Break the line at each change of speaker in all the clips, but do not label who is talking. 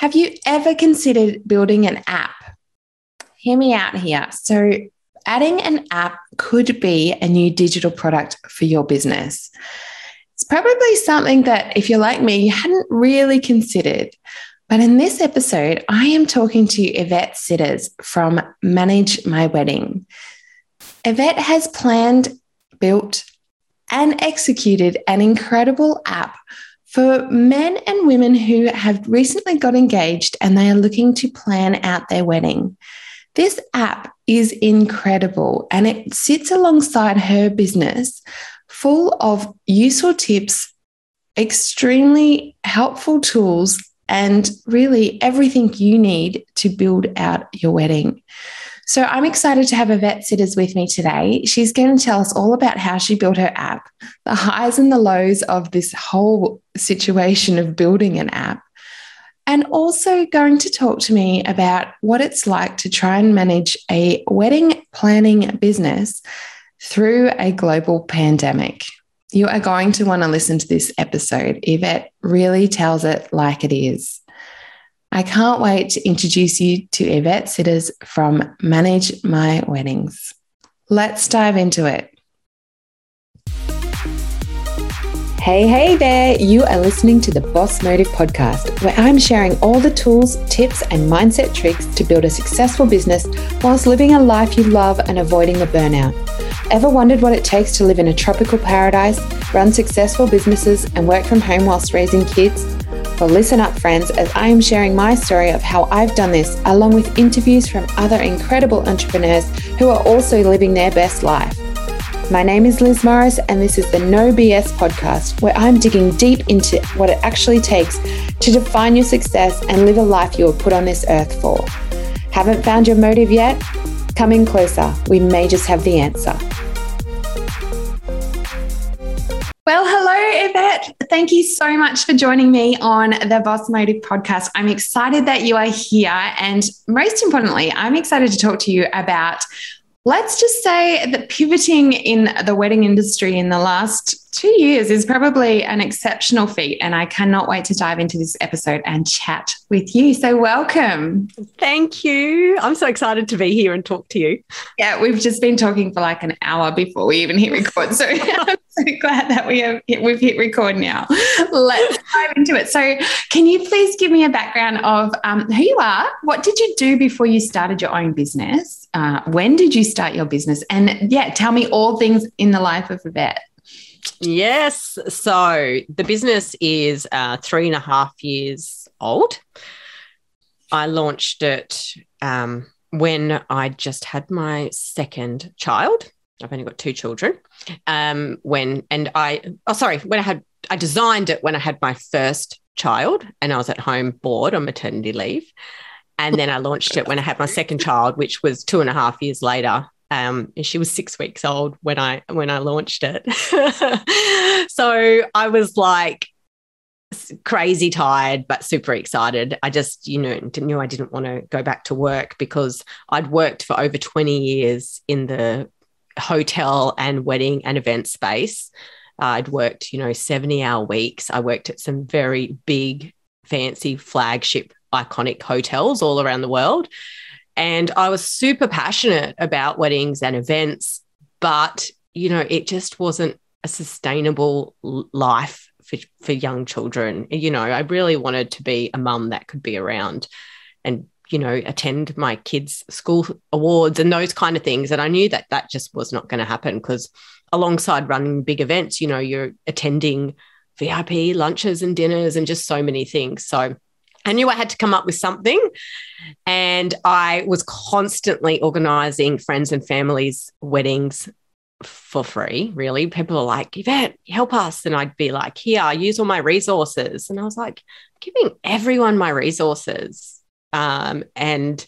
Have you ever considered building an app? Hear me out here. So, adding an app could be a new digital product for your business. It's probably something that, if you're like me, you hadn't really considered. But in this episode, I am talking to Yvette Sitters from Manage My Wedding. Yvette has planned, built, and executed an incredible app for men and women who have recently got engaged and they are looking to plan out their wedding. This app is incredible and it sits alongside her business, full of useful tips, extremely helpful tools, and really everything you need to build out your wedding. So I'm excited to have Yvette Sitters with me today. She's going to tell us all about how she built her app, the highs and the lows of this whole situation of building an app, and also going to talk to me about what it's like to try and manage a wedding planning business through a global pandemic. You are going to want to listen to this episode. Yvette really tells it like it is. I can't wait to introduce you to Yvette Sitters from Manage My Weddings. Let's dive into it. Hey, hey there! You are listening to the Boss Motive podcast, where I'm sharing all the tools, tips, and mindset tricks to build a successful business whilst living a life you love and avoiding the burnout. Ever wondered what it takes to live in a tropical paradise, run successful businesses, and work from home whilst raising kids? Listen up, friends, as I am sharing my story of how I've done this, along with interviews from other incredible entrepreneurs who are also living their best life. My name is Liz Morris, and this is the No BS podcast, where I'm digging deep into what it actually takes to define your success and live a life you were put on this earth for. Haven't found your motive yet? Come in closer. We may just have the answer. Thank you so much for joining me on the Boss Motive podcast. I'm excited that you are here. And most importantly, I'm excited to talk to you about let's just say that pivoting in the wedding industry in the last two years is probably an exceptional feat. And I cannot wait to dive into this episode and chat with you. So, welcome.
Thank you. I'm so excited to be here and talk to you.
Yeah, we've just been talking for like an hour before we even hit record. So, so glad that we have hit, we've hit record now. Let's dive into it. So, can you please give me a background of um, who you are? What did you do before you started your own business? Uh, when did you start your business? And yeah, tell me all things in the life of Yvette.
Yes. So the business is uh, three and a half years old. I launched it um, when I just had my second child. I've only got two children. Um, when and I oh sorry, when I had I designed it when I had my first child and I was at home bored on maternity leave. And then I launched it when I had my second child, which was two and a half years later. Um, she was six weeks old when I when I launched it. so I was like crazy tired, but super excited. I just, you know, knew I didn't want to go back to work because I'd worked for over 20 years in the hotel and wedding and event space. I'd worked, you know, 70 hour weeks. I worked at some very big, fancy flagship, iconic hotels all around the world. And I was super passionate about weddings and events, but, you know, it just wasn't a sustainable life for, for young children. You know, I really wanted to be a mum that could be around and, you know, attend my kids' school awards and those kind of things. And I knew that that just was not going to happen because alongside running big events, you know, you're attending VIP lunches and dinners and just so many things. So, I knew I had to come up with something. And I was constantly organizing friends and families' weddings for free, really. People are like, Yvette, help us. And I'd be like, here, use all my resources. And I was like, giving everyone my resources. Um, and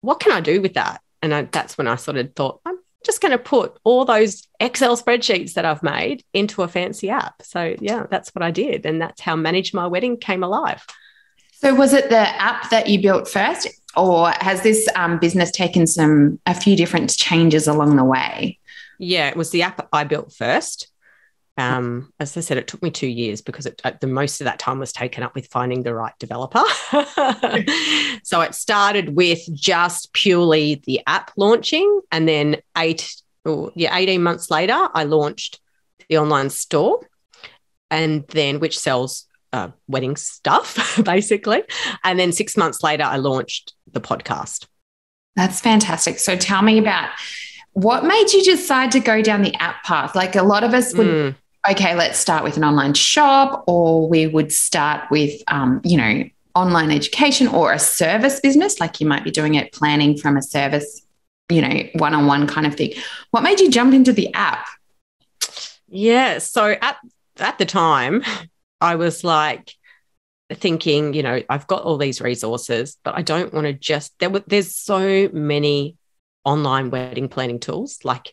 what can I do with that? And I, that's when I sort of thought, I'm just going to put all those Excel spreadsheets that I've made into a fancy app. So, yeah, that's what I did. And that's how Manage My Wedding came alive.
So, was it the app that you built first, or has this um, business taken some a few different changes along the way?
Yeah, it was the app I built first. Um, as I said, it took me two years because it, the most of that time was taken up with finding the right developer. so it started with just purely the app launching, and then eight, or yeah, eighteen months later, I launched the online store, and then which sells uh, wedding stuff basically, and then six months later, I launched the podcast.
That's fantastic. So tell me about what made you decide to go down the app path? Like a lot of us would mm okay, let's start with an online shop, or we would start with, um, you know, online education or a service business, like you might be doing it planning from a service, you know, one on one kind of thing. What made you jump into the app?
Yeah. So at, at the time, I was like, thinking, you know, I've got all these resources, but I don't want to just there. There's so many online wedding planning tools. Like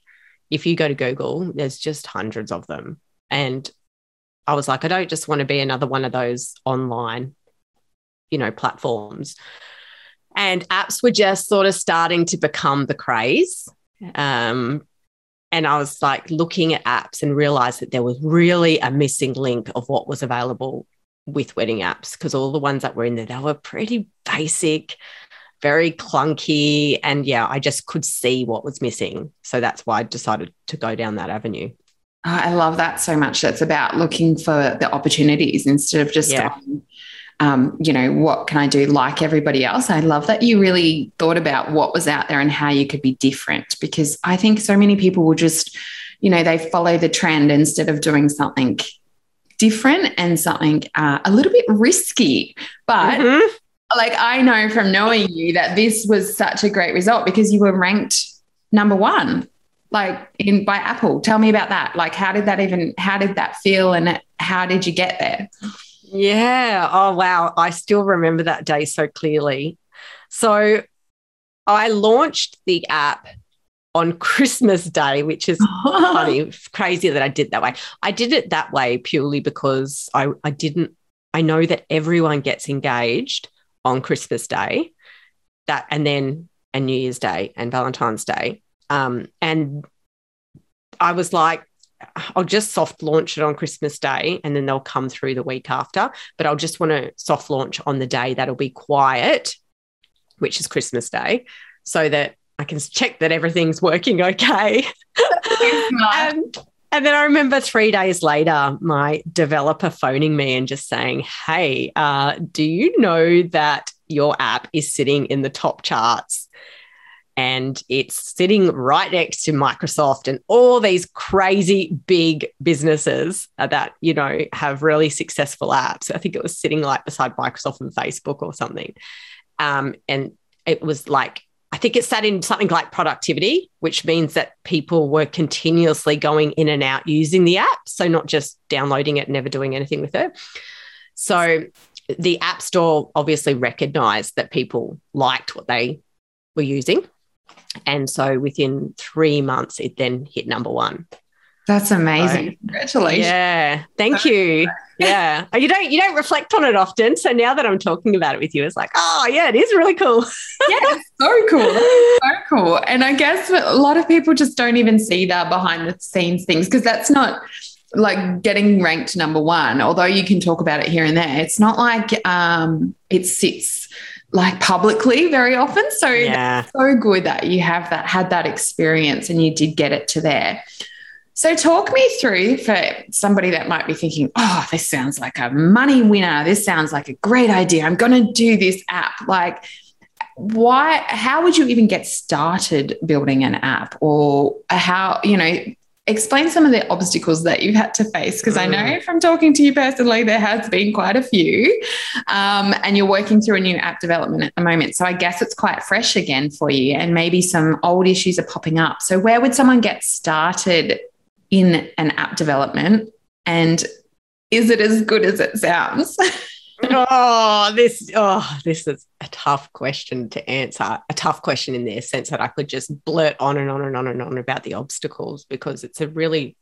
if you go to Google, there's just hundreds of them. And I was like, I don't just want to be another one of those online, you know, platforms. And apps were just sort of starting to become the craze. Um, and I was like looking at apps and realized that there was really a missing link of what was available with wedding apps because all the ones that were in there, they were pretty basic, very clunky. And yeah, I just could see what was missing. So that's why I decided to go down that avenue.
Oh, I love that so much. That's about looking for the opportunities instead of just yeah. going, um, you know, what can I do like everybody else? I love that you really thought about what was out there and how you could be different because I think so many people will just, you know, they follow the trend instead of doing something different and something uh, a little bit risky. But mm-hmm. Like I know from knowing you that this was such a great result because you were ranked number one like in by Apple. Tell me about that. Like, how did that even? How did that feel, and how did you get there?
Yeah. Oh wow. I still remember that day so clearly. So I launched the app on Christmas Day, which is funny, crazy that I did that way. I did it that way purely because I, I didn't, I know that everyone gets engaged on Christmas Day, that and then and New Year's Day and Valentine's Day. Um, and I was like, I'll just soft launch it on Christmas Day and then they'll come through the week after. But I'll just want to soft launch on the day that'll be quiet, which is Christmas Day, so that I can check that everything's working okay. and, and then I remember three days later, my developer phoning me and just saying, Hey, uh, do you know that your app is sitting in the top charts and it's sitting right next to Microsoft and all these crazy big businesses that you know have really successful apps. I think it was sitting like beside Microsoft and Facebook or something, um, and it was like I think it sat in something like productivity, which means that people were continuously going in and out using the app, so not just downloading it, never doing anything with it. So the App Store obviously recognized that people liked what they were using and so within three months, it then hit number one.
That's amazing. So, Congratulations.
Yeah. Thank you. Yeah. You don't you don't reflect on it often. So now that I'm talking about it with you, it's like, oh yeah, it is really cool.
yeah, it's so cool. so cool. And I guess a lot of people just don't even see that behind the scenes things because that's not like getting ranked number one, although you can talk about it here and there. It's not like um it sits like publicly very often. So
yeah.
so good that you have that had that experience and you did get it to there. So talk me through for somebody that might be thinking, oh, this sounds like a money winner. This sounds like a great idea. I'm going to do this app. Like, why, how would you even get started building an app or how, you know, explain some of the obstacles that you've had to face because mm. I know mm. from talking to you personally there has been quite a few um, and you're working through a new app development at the moment so I guess it's quite fresh again for you and maybe some old issues are popping up so where would someone get started in an app development and is it as good as it sounds
oh, this oh, this is a tough question to answer. A tough question in the sense that I could just blurt on and on and on and on about the obstacles because it's a really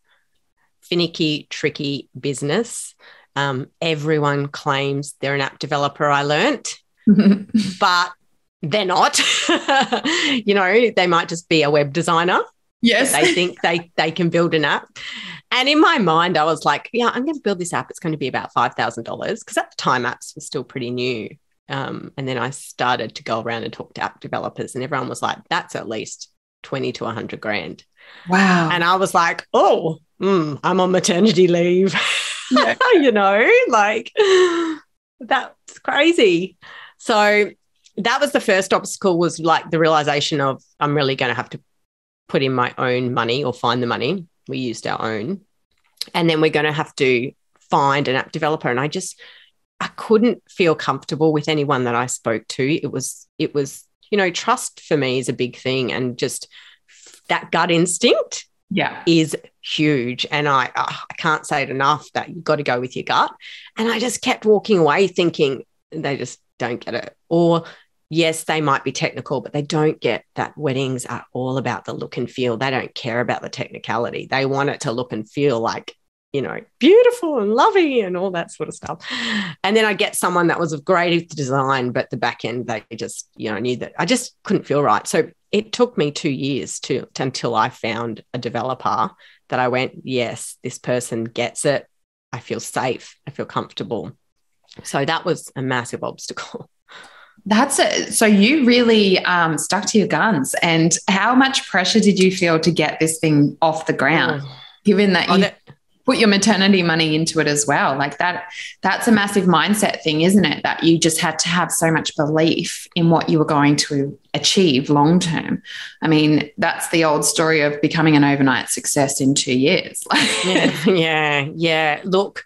finicky, tricky business. Um, everyone claims they're an app developer. I learnt, but they're not. you know, they might just be a web designer.
Yes.
They think they they can build an app. And in my mind, I was like, yeah, I'm going to build this app. It's going to be about $5,000 because at the time apps were still pretty new. Um, and then I started to go around and talk to app developers, and everyone was like, that's at least 20 to 100 grand.
Wow.
And I was like, oh, mm, I'm on maternity leave. Yeah. you know, like that's crazy. So that was the first obstacle was like the realization of I'm really going to have to put in my own money or find the money. We used our own. And then we're going to have to find an app developer. And I just, I couldn't feel comfortable with anyone that I spoke to. It was, it was, you know, trust for me is a big thing. And just that gut instinct
yeah
is huge and I, I can't say it enough that you've got to go with your gut and i just kept walking away thinking they just don't get it or yes they might be technical but they don't get that weddings are all about the look and feel they don't care about the technicality they want it to look and feel like you know beautiful and lovely and all that sort of stuff and then i get someone that was of great design but the back end they just you know knew that i just couldn't feel right so it took me two years to, to until I found a developer that I went, yes, this person gets it. I feel safe. I feel comfortable. So that was a massive obstacle.
That's it. So you really um, stuck to your guns. And how much pressure did you feel to get this thing off the ground? Oh. Given that oh, you, that, put your maternity money into it as well like that that's a massive mindset thing isn't it that you just had to have so much belief in what you were going to achieve long term i mean that's the old story of becoming an overnight success in 2 years
yeah yeah yeah look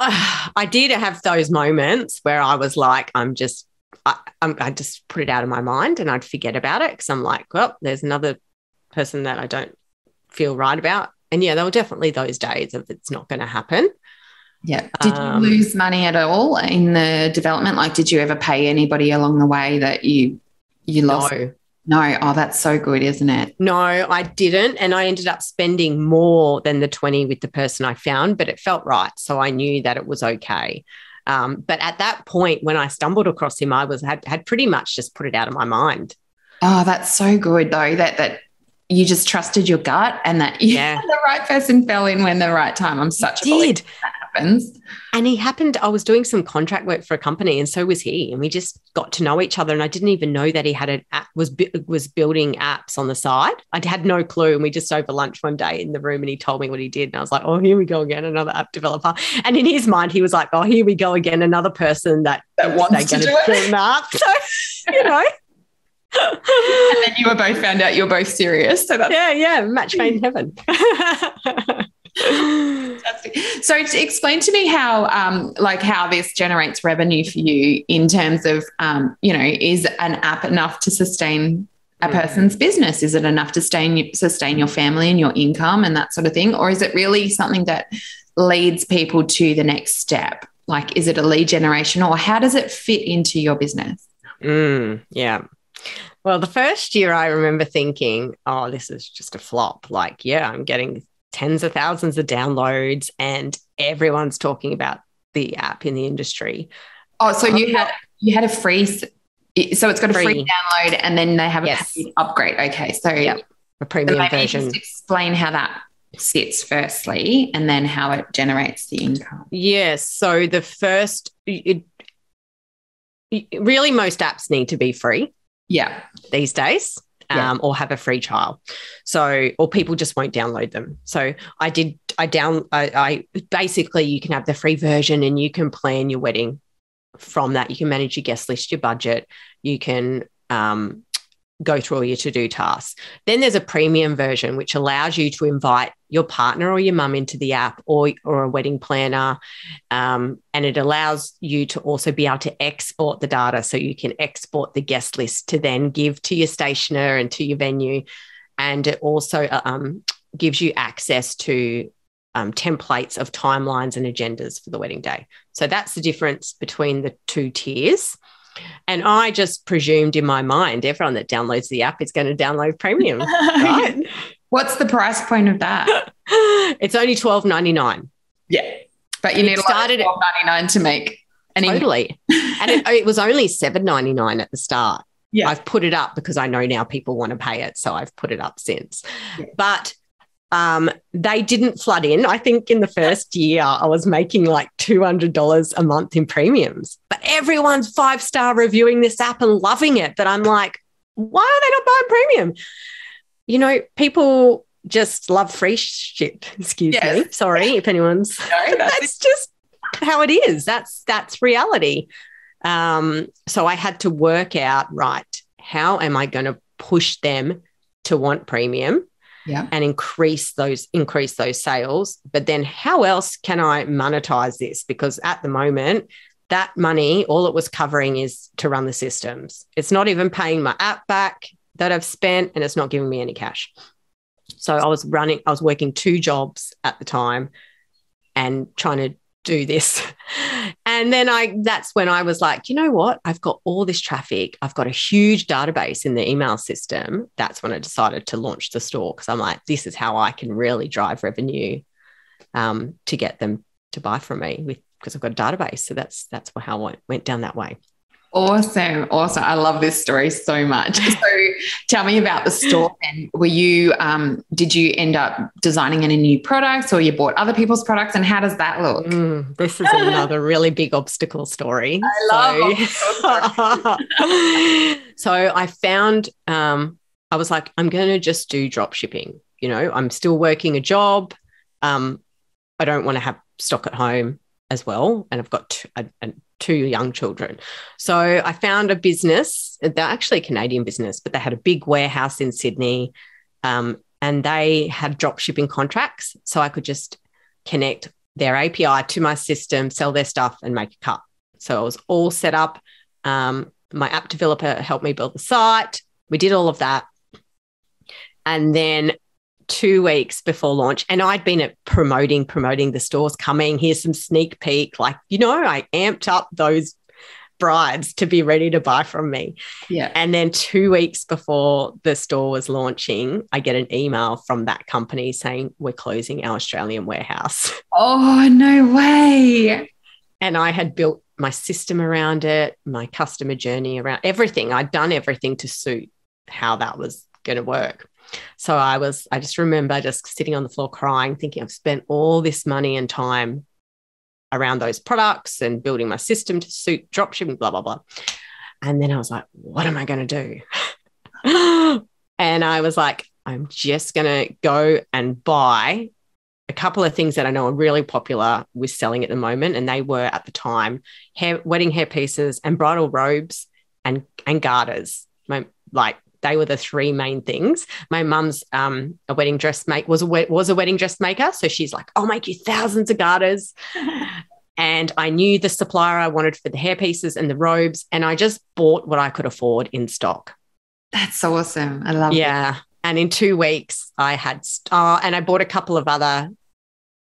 I did have those moments where I was like, I'm just, I, I just put it out of my mind and I'd forget about it because I'm like, well, there's another person that I don't feel right about and yeah, there were definitely those days of it's not going to happen.
Yeah. Did um, you lose money at all in the development? Like, did you ever pay anybody along the way that you you lost?
No.
No. Oh, that's so good, isn't it?
No, I didn't, and I ended up spending more than the twenty with the person I found, but it felt right, so I knew that it was okay. Um, but at that point, when I stumbled across him, I was had had pretty much just put it out of my mind.
Oh, that's so good though. That that you just trusted your gut and that yeah. the right person fell in when the right time. I'm such
he a did.
that happens.
And he happened, I was doing some contract work for a company and so was he. And we just got to know each other. And I didn't even know that he had an app, was, was building apps on the side. I had no clue. And we just over lunch one day in the room and he told me what he did. And I was like, oh, here we go again, another app developer. And in his mind, he was like, oh, here we go again, another person that,
that wants to do it.
Up. So, you know
and then you were both found out you're both serious. So that's
yeah, yeah, match made in heaven.
Fantastic. So explain to me how um like how this generates revenue for you in terms of um, you know, is an app enough to sustain a mm. person's business? Is it enough to sustain sustain your family and your income and that sort of thing? Or is it really something that leads people to the next step? Like, is it a lead generation or how does it fit into your business?
Mm, yeah. Well, the first year I remember thinking, oh, this is just a flop. Like, yeah, I'm getting tens of thousands of downloads and everyone's talking about the app in the industry.
Oh, so you had you had a free so it's got a free, free download and then they have a yes. upgrade. Okay. So
yep. a premium version. Just
explain how that sits firstly and then how it generates the income.
Yes. So the first it, really most apps need to be free.
Yeah.
These days. Yeah. Um, or have a free trial. So, or people just won't download them. So I did, I down, I, I basically, you can have the free version and you can plan your wedding from that. You can manage your guest list, your budget. You can um, go through all your to do tasks. Then there's a premium version, which allows you to invite your partner or your mum into the app or, or a wedding planner. Um, and it allows you to also be able to export the data. So you can export the guest list to then give to your stationer and to your venue. And it also uh, um, gives you access to um, templates of timelines and agendas for the wedding day. So that's the difference between the two tiers. And I just presumed in my mind, everyone that downloads the app is going to download premium, right?
What's the price point of that?
it's only twelve ninety nine.
Yeah, but you it need started twelve ninety nine to make
any totally. and it, it was only seven ninety nine at the start. yeah. I've put it up because I know now people want to pay it. So I've put it up since. Yeah. But um, they didn't flood in. I think in the first year, I was making like $200 a month in premiums, but everyone's five star reviewing this app and loving it. But I'm like, why are they not buying premium? You know, people just love free shit. Excuse yes. me. Sorry if anyone's. No, that's, that's just how it is. That's that's reality. Um, so I had to work out right. How am I going to push them to want premium?
Yeah.
and increase those increase those sales. But then how else can i monetize this? Because at the moment that money all it was covering is to run the systems. It's not even paying my app back that i've spent and it's not giving me any cash. So i was running i was working two jobs at the time and trying to do this. And then I that's when I was like, you know what? I've got all this traffic. I've got a huge database in the email system. That's when I decided to launch the store because I'm like, this is how I can really drive revenue um, to get them to buy from me with because I've got a database. So that's that's how I went down that way.
Awesome. Awesome. I love this story so much. So tell me about the store and were you um, did you end up designing any new products or you bought other people's products and how does that look?
Mm, this is another really big obstacle story.
I
love so, so I found um, I was like, I'm gonna just do drop shipping. You know, I'm still working a job. Um, I don't want to have stock at home as well. And I've got a, a two young children. So I found a business, they're actually a Canadian business, but they had a big warehouse in Sydney um, and they had drop shipping contracts. So I could just connect their API to my system, sell their stuff, and make a cut. So it was all set up. Um, my app developer helped me build the site. We did all of that. And then two weeks before launch and I'd been at promoting, promoting the stores coming. Here's some sneak peek. Like, you know, I amped up those brides to be ready to buy from me.
Yeah.
And then two weeks before the store was launching, I get an email from that company saying, We're closing our Australian warehouse.
Oh, no way.
And I had built my system around it, my customer journey around everything. I'd done everything to suit how that was going to work. So I was, I just remember just sitting on the floor crying, thinking I've spent all this money and time around those products and building my system to suit dropshipping, blah, blah, blah. And then I was like, what am I going to do? and I was like, I'm just going to go and buy a couple of things that I know are really popular with selling at the moment. And they were at the time hair, wedding hair pieces and bridal robes and, and garters. My, like they were the three main things. My mum's um, a wedding dress make was a was a wedding dress maker, so she's like, "I'll make you thousands of garters." and I knew the supplier I wanted for the hair pieces and the robes, and I just bought what I could afford in stock.
That's awesome. I love.
Yeah, it. and in two weeks, I had uh, and I bought a couple of other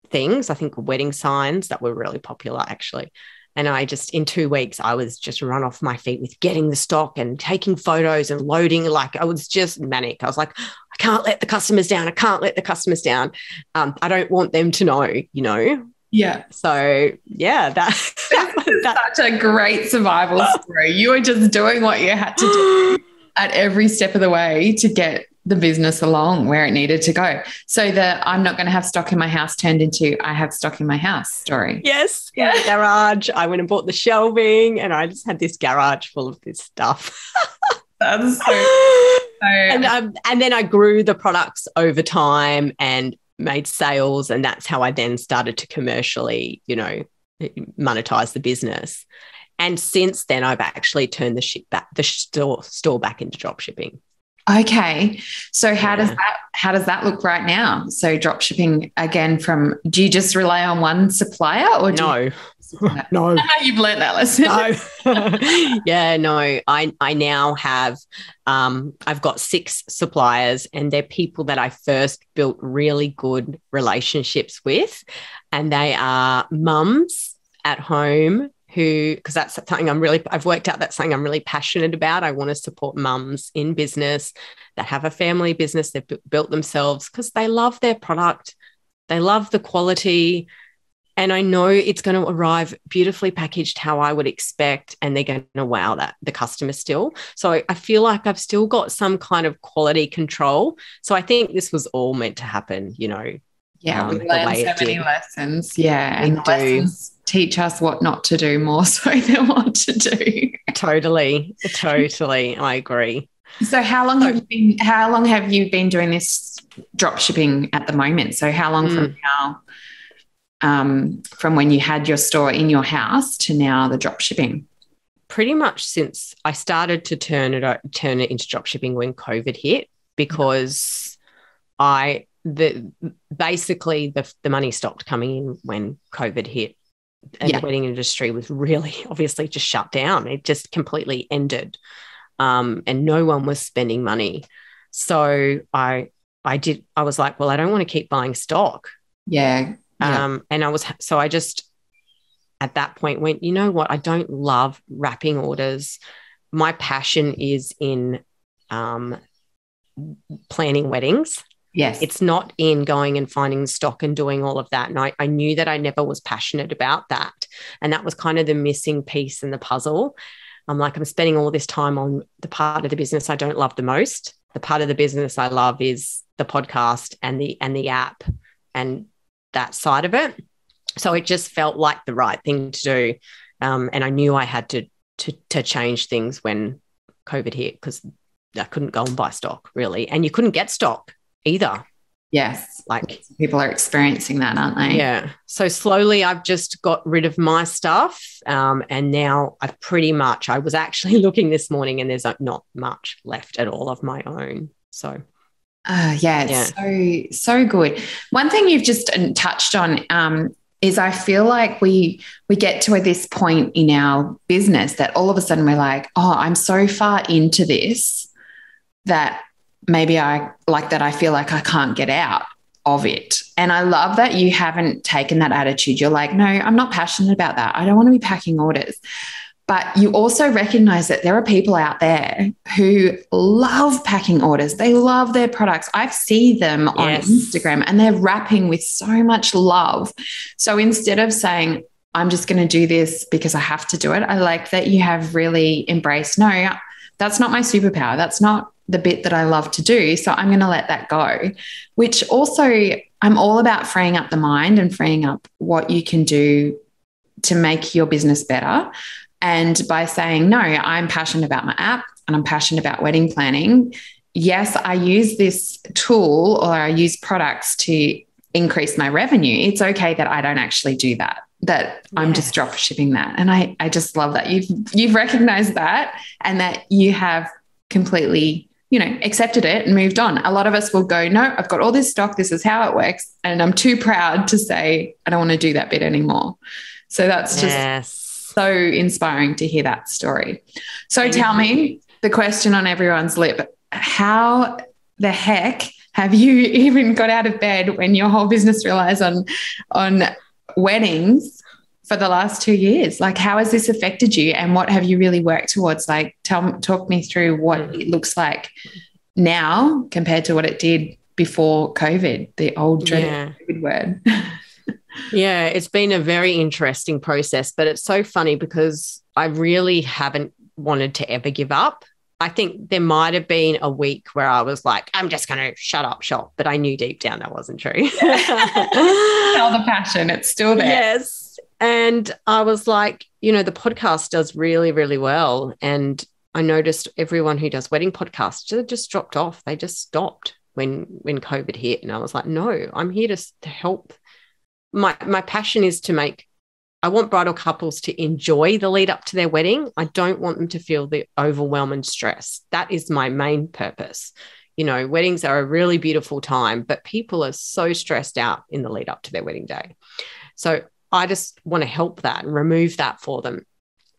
things. I think wedding signs that were really popular actually. And I just, in two weeks, I was just run off my feet with getting the stock and taking photos and loading. Like I was just manic. I was like, I can't let the customers down. I can't let the customers down. Um, I don't want them to know, you know?
Yeah.
So, yeah, that,
that's such a great survival story. You were just doing what you had to do at every step of the way to get the business along where it needed to go. So the I'm not going to have stock in my house turned into I have stock in my house story.
Yes, in the garage. I went and bought the shelving and I just had this garage full of this stuff.
That's so, so
and um, and then I grew the products over time and made sales and that's how I then started to commercially, you know, monetize the business. And since then I've actually turned the ship back the store store back into drop shipping.
Okay. So how does that how does that look right now? So drop shipping again from do you just rely on one supplier or
no?
You,
no.
You've learned that lesson.
No. yeah, no. I I now have um I've got six suppliers and they're people that I first built really good relationships with and they are mums at home who because that's something I'm really I've worked out that's something I'm really passionate about. I want to support mums in business that have a family business they've b- built themselves because they love their product, they love the quality, and I know it's going to arrive beautifully packaged how I would expect, and they're going to wow that the customer still. So I feel like I've still got some kind of quality control. So I think this was all meant to happen, you know.
Yeah, um, we learned so many did. lessons. Yeah, we and lessons teach us what not to do more so than what to do.
totally, totally, I agree.
So how long so, have you been? How long have you been doing this drop shipping at the moment? So how long mm. from now? um, from when you had your store in your house to now the drop shipping?
Pretty much since I started to turn it turn it into drop shipping when COVID hit, because I the basically the the money stopped coming in when COVID hit, and yeah. the wedding industry was really obviously just shut down. It just completely ended, um, and no one was spending money. So I I did I was like, well, I don't want to keep buying stock.
Yeah.
Yeah. Um, and I was, so I just at that point went, you know what? I don't love wrapping orders. My passion is in um, planning weddings.
Yes.
It's not in going and finding stock and doing all of that. And I, I knew that I never was passionate about that. And that was kind of the missing piece in the puzzle. I'm like, I'm spending all this time on the part of the business I don't love the most. The part of the business I love is the podcast and the and the app and that side of it. So it just felt like the right thing to do. Um, and I knew I had to, to, to change things when COVID hit because I couldn't go and buy stock really. And you couldn't get stock either.
Yes. Like people are experiencing that, aren't they?
Yeah. So slowly I've just got rid of my stuff. Um, and now I've pretty much, I was actually looking this morning and there's not much left at all of my own. So
uh, yeah, it's yeah. so so good. One thing you've just touched on um, is I feel like we we get to this point in our business that all of a sudden we're like, oh, I'm so far into this that maybe I like that I feel like I can't get out of it. And I love that you haven't taken that attitude. You're like, no, I'm not passionate about that. I don't want to be packing orders. But you also recognize that there are people out there who love packing orders. They love their products. I see them yes. on Instagram and they're wrapping with so much love. So instead of saying, I'm just going to do this because I have to do it, I like that you have really embraced, no, that's not my superpower. That's not the bit that I love to do. So I'm going to let that go, which also I'm all about freeing up the mind and freeing up what you can do to make your business better. And by saying, no, I'm passionate about my app and I'm passionate about wedding planning. Yes, I use this tool or I use products to increase my revenue. It's okay that I don't actually do that, that yes. I'm just drop shipping that. And I, I just love that you've, you've recognized that and that you have completely you know, accepted it and moved on. A lot of us will go, no, I've got all this stock. This is how it works. And I'm too proud to say, I don't want to do that bit anymore. So that's just yes so inspiring to hear that story. So tell me the question on everyone's lip how the heck have you even got out of bed when your whole business relies on on weddings for the last two years like how has this affected you and what have you really worked towards like tell talk me through what mm. it looks like now compared to what it did before covid the old yeah. COVID word
yeah, it's been a very interesting process, but it's so funny because I really haven't wanted to ever give up. I think there might have been a week where I was like, I'm just going to shut up shop, but I knew deep down that wasn't true.
Tell the passion, it's still there.
Yes. And I was like, you know, the podcast does really, really well. And I noticed everyone who does wedding podcasts just dropped off. They just stopped when when COVID hit. And I was like, no, I'm here to, to help my my passion is to make I want bridal couples to enjoy the lead up to their wedding. I don't want them to feel the overwhelm and stress. That is my main purpose. You know, weddings are a really beautiful time, but people are so stressed out in the lead up to their wedding day. So I just want to help that and remove that for them.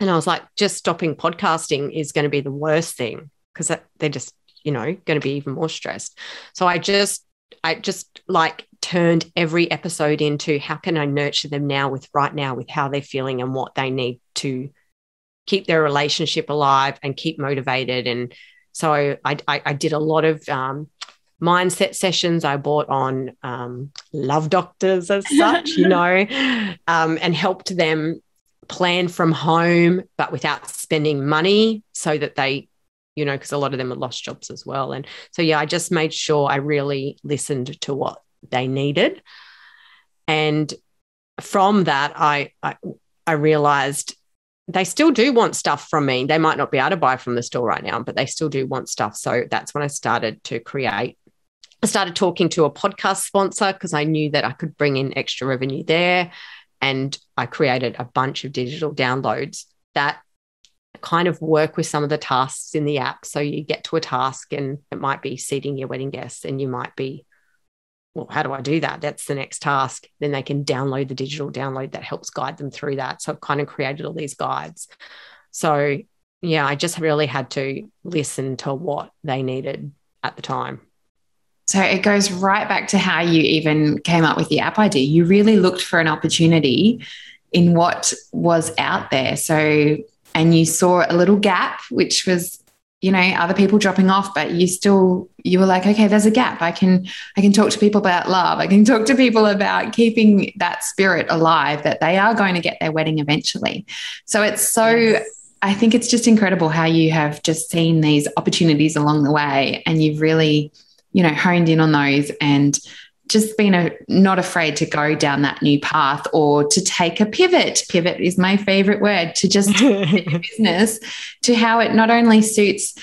And I was like, just stopping podcasting is going to be the worst thing because they're just, you know, going to be even more stressed. So I just I just like turned every episode into how can I nurture them now with right now with how they're feeling and what they need to keep their relationship alive and keep motivated. And so I, I, I did a lot of um, mindset sessions. I bought on um, love doctors as such, you know, um, and helped them plan from home, but without spending money so that they, you know, because a lot of them had lost jobs as well. And so, yeah, I just made sure I really listened to what they needed. And from that, I, I, I realized they still do want stuff from me. They might not be able to buy from the store right now, but they still do want stuff. So that's when I started to create. I started talking to a podcast sponsor because I knew that I could bring in extra revenue there. And I created a bunch of digital downloads that kind of work with some of the tasks in the app. So you get to a task and it might be seating your wedding guests, and you might be well, how do I do that? That's the next task. Then they can download the digital download that helps guide them through that. So I've kind of created all these guides. So yeah, I just really had to listen to what they needed at the time.
So it goes right back to how you even came up with the app idea. You really looked for an opportunity in what was out there. So, and you saw a little gap, which was you know other people dropping off but you still you were like okay there's a gap i can i can talk to people about love i can talk to people about keeping that spirit alive that they are going to get their wedding eventually so it's so yes. i think it's just incredible how you have just seen these opportunities along the way and you've really you know honed in on those and just been a, not afraid to go down that new path or to take a pivot. Pivot is my favorite word to just business to how it not only suits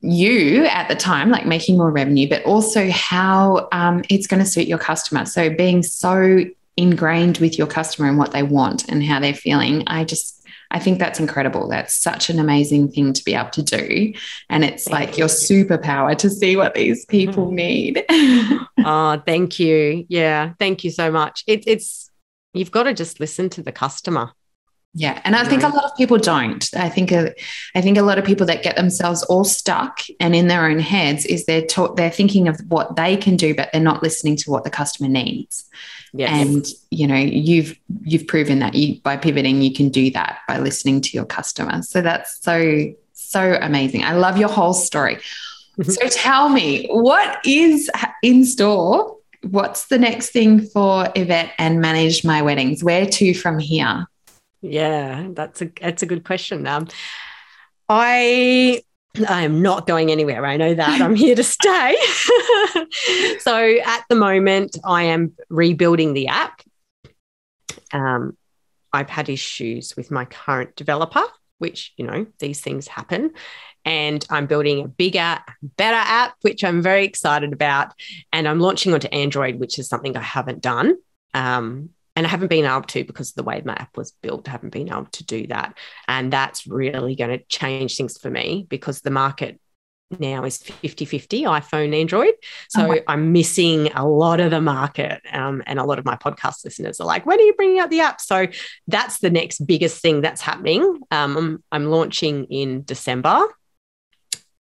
you at the time, like making more revenue, but also how um, it's going to suit your customer. So being so ingrained with your customer and what they want and how they're feeling, I just I think that's incredible. That's such an amazing thing to be able to do. And it's thank like you. your superpower to see what these hmm. people need.
oh, thank you. Yeah. Thank you so much. It, it's, you've got to just listen to the customer.
Yeah, and I think a lot of people don't. I think a, I think a lot of people that get themselves all stuck and in their own heads is they're taught they're thinking of what they can do, but they're not listening to what the customer needs. Yes. And you know, you've you've proven that you by pivoting, you can do that by listening to your customer. So that's so so amazing. I love your whole story. Mm-hmm. so tell me, what is in store? What's the next thing for Yvette and manage my weddings? Where to from here?
Yeah, that's a that's a good question. Um, I I am not going anywhere. I know that. I'm here to stay. so at the moment, I am rebuilding the app. Um, I've had issues with my current developer, which, you know, these things happen. And I'm building a bigger, better app, which I'm very excited about. And I'm launching onto Android, which is something I haven't done. Um, and I haven't been able to because of the way my app was built, I haven't been able to do that. And that's really going to change things for me because the market now is 50 50 iPhone, Android. So oh I'm missing a lot of the market. Um, and a lot of my podcast listeners are like, when are you bringing out the app? So that's the next biggest thing that's happening. Um, I'm, I'm launching in December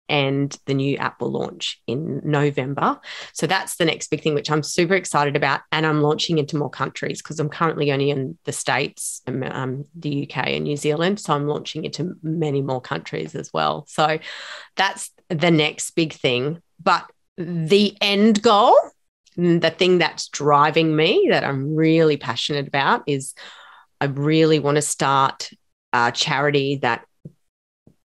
and the new app will launch in November. So that's the next big thing, which I'm super excited about. And I'm launching into more countries because I'm currently only in the States, um, um the UK, and New Zealand. So I'm launching into many more countries as well. So that's the next big thing. But the end goal, the thing that's driving me that I'm really passionate about is I really want to start a charity that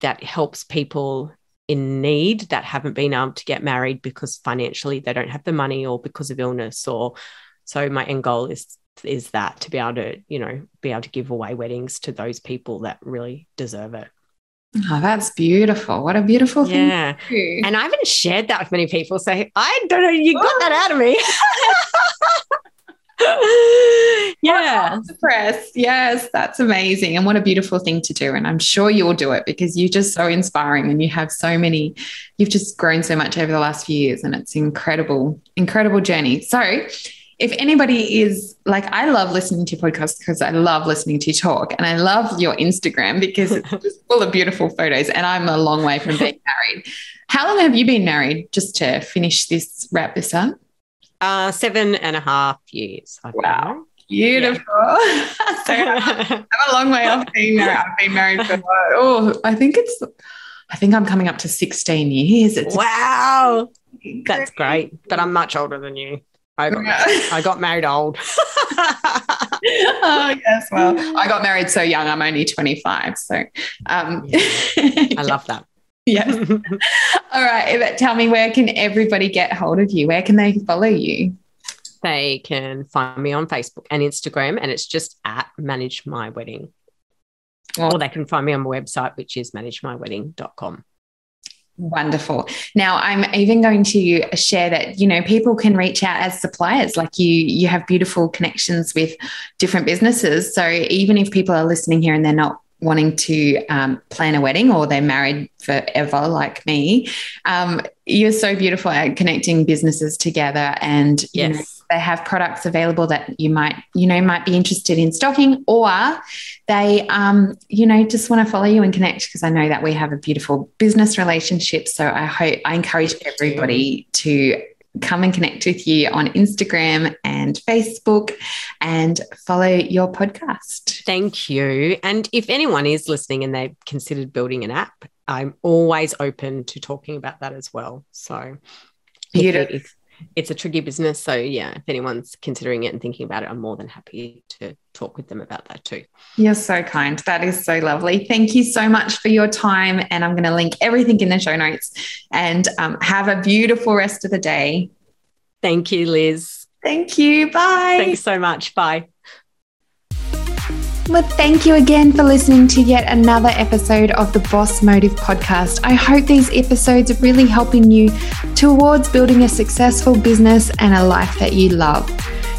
that helps people in need that haven't been able to get married because financially they don't have the money or because of illness or so my end goal is is that to be able to you know be able to give away weddings to those people that really deserve it
Oh, that's beautiful. What a beautiful thing.
Yeah. And I haven't shared that with many people. So I don't know, you got that out of me.
yeah. Press. Yes, that's amazing. And what a beautiful thing to do. And I'm sure you'll do it because you're just so inspiring and you have so many, you've just grown so much over the last few years and it's incredible, incredible journey. So if anybody is like, I love listening to podcasts because I love listening to you talk and I love your Instagram because it's just full of beautiful photos and I'm a long way from being married. How long have you been married just to finish this, wrap this up?
Uh, seven and a half years.
I wow. Beautiful. Yeah. so I'm a long way off being married. I've been married for, oh, I think it's, I think I'm coming up to 16 years.
It's wow. That's great. But I'm much older than you. I got, I got married old.
oh, yes. Well, I got married so young. I'm only 25. So um,
yeah. I love that.
yes. All right. But tell me, where can everybody get hold of you? Where can they follow you?
They can find me on Facebook and Instagram, and it's just at Manage My Wedding. Or they can find me on my website, which is managemywedding.com.
Wonderful. Now I'm even going to share that you know people can reach out as suppliers like you you have beautiful connections with different businesses so even if people are listening here and they're not wanting to um, plan a wedding or they're married forever like me um, you're so beautiful at connecting businesses together and yes. you know, they have products available that you might you know might be interested in stocking or they um, you know just want to follow you and connect because i know that we have a beautiful business relationship so i hope i encourage everybody to come and connect with you on Instagram and Facebook and follow your podcast.
Thank you. And if anyone is listening and they've considered building an app, I'm always open to talking about that as well. So, beautiful. If, it's a tricky business. So, yeah, if anyone's considering it and thinking about it, I'm more than happy to talk with them about that too.
You're so kind. That is so lovely. Thank you so much for your time. And I'm going to link everything in the show notes and um, have a beautiful rest of the day.
Thank you, Liz.
Thank you. Bye.
Thanks so much. Bye.
Well, thank you again for listening to yet another episode of the Boss Motive podcast. I hope these episodes are really helping you towards building a successful business and a life that you love.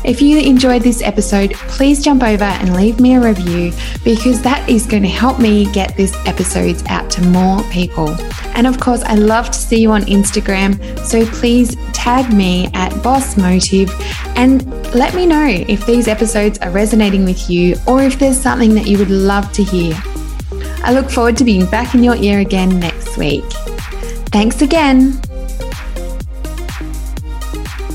If you enjoyed this episode, please jump over and leave me a review because that is going to help me get these episodes out to more people. And of course, I love to see you on Instagram, so please tag me at Boss Motive and let me know if these episodes are resonating with you or if there's something that you would love to hear. I look forward to being back in your ear again next week. Thanks again.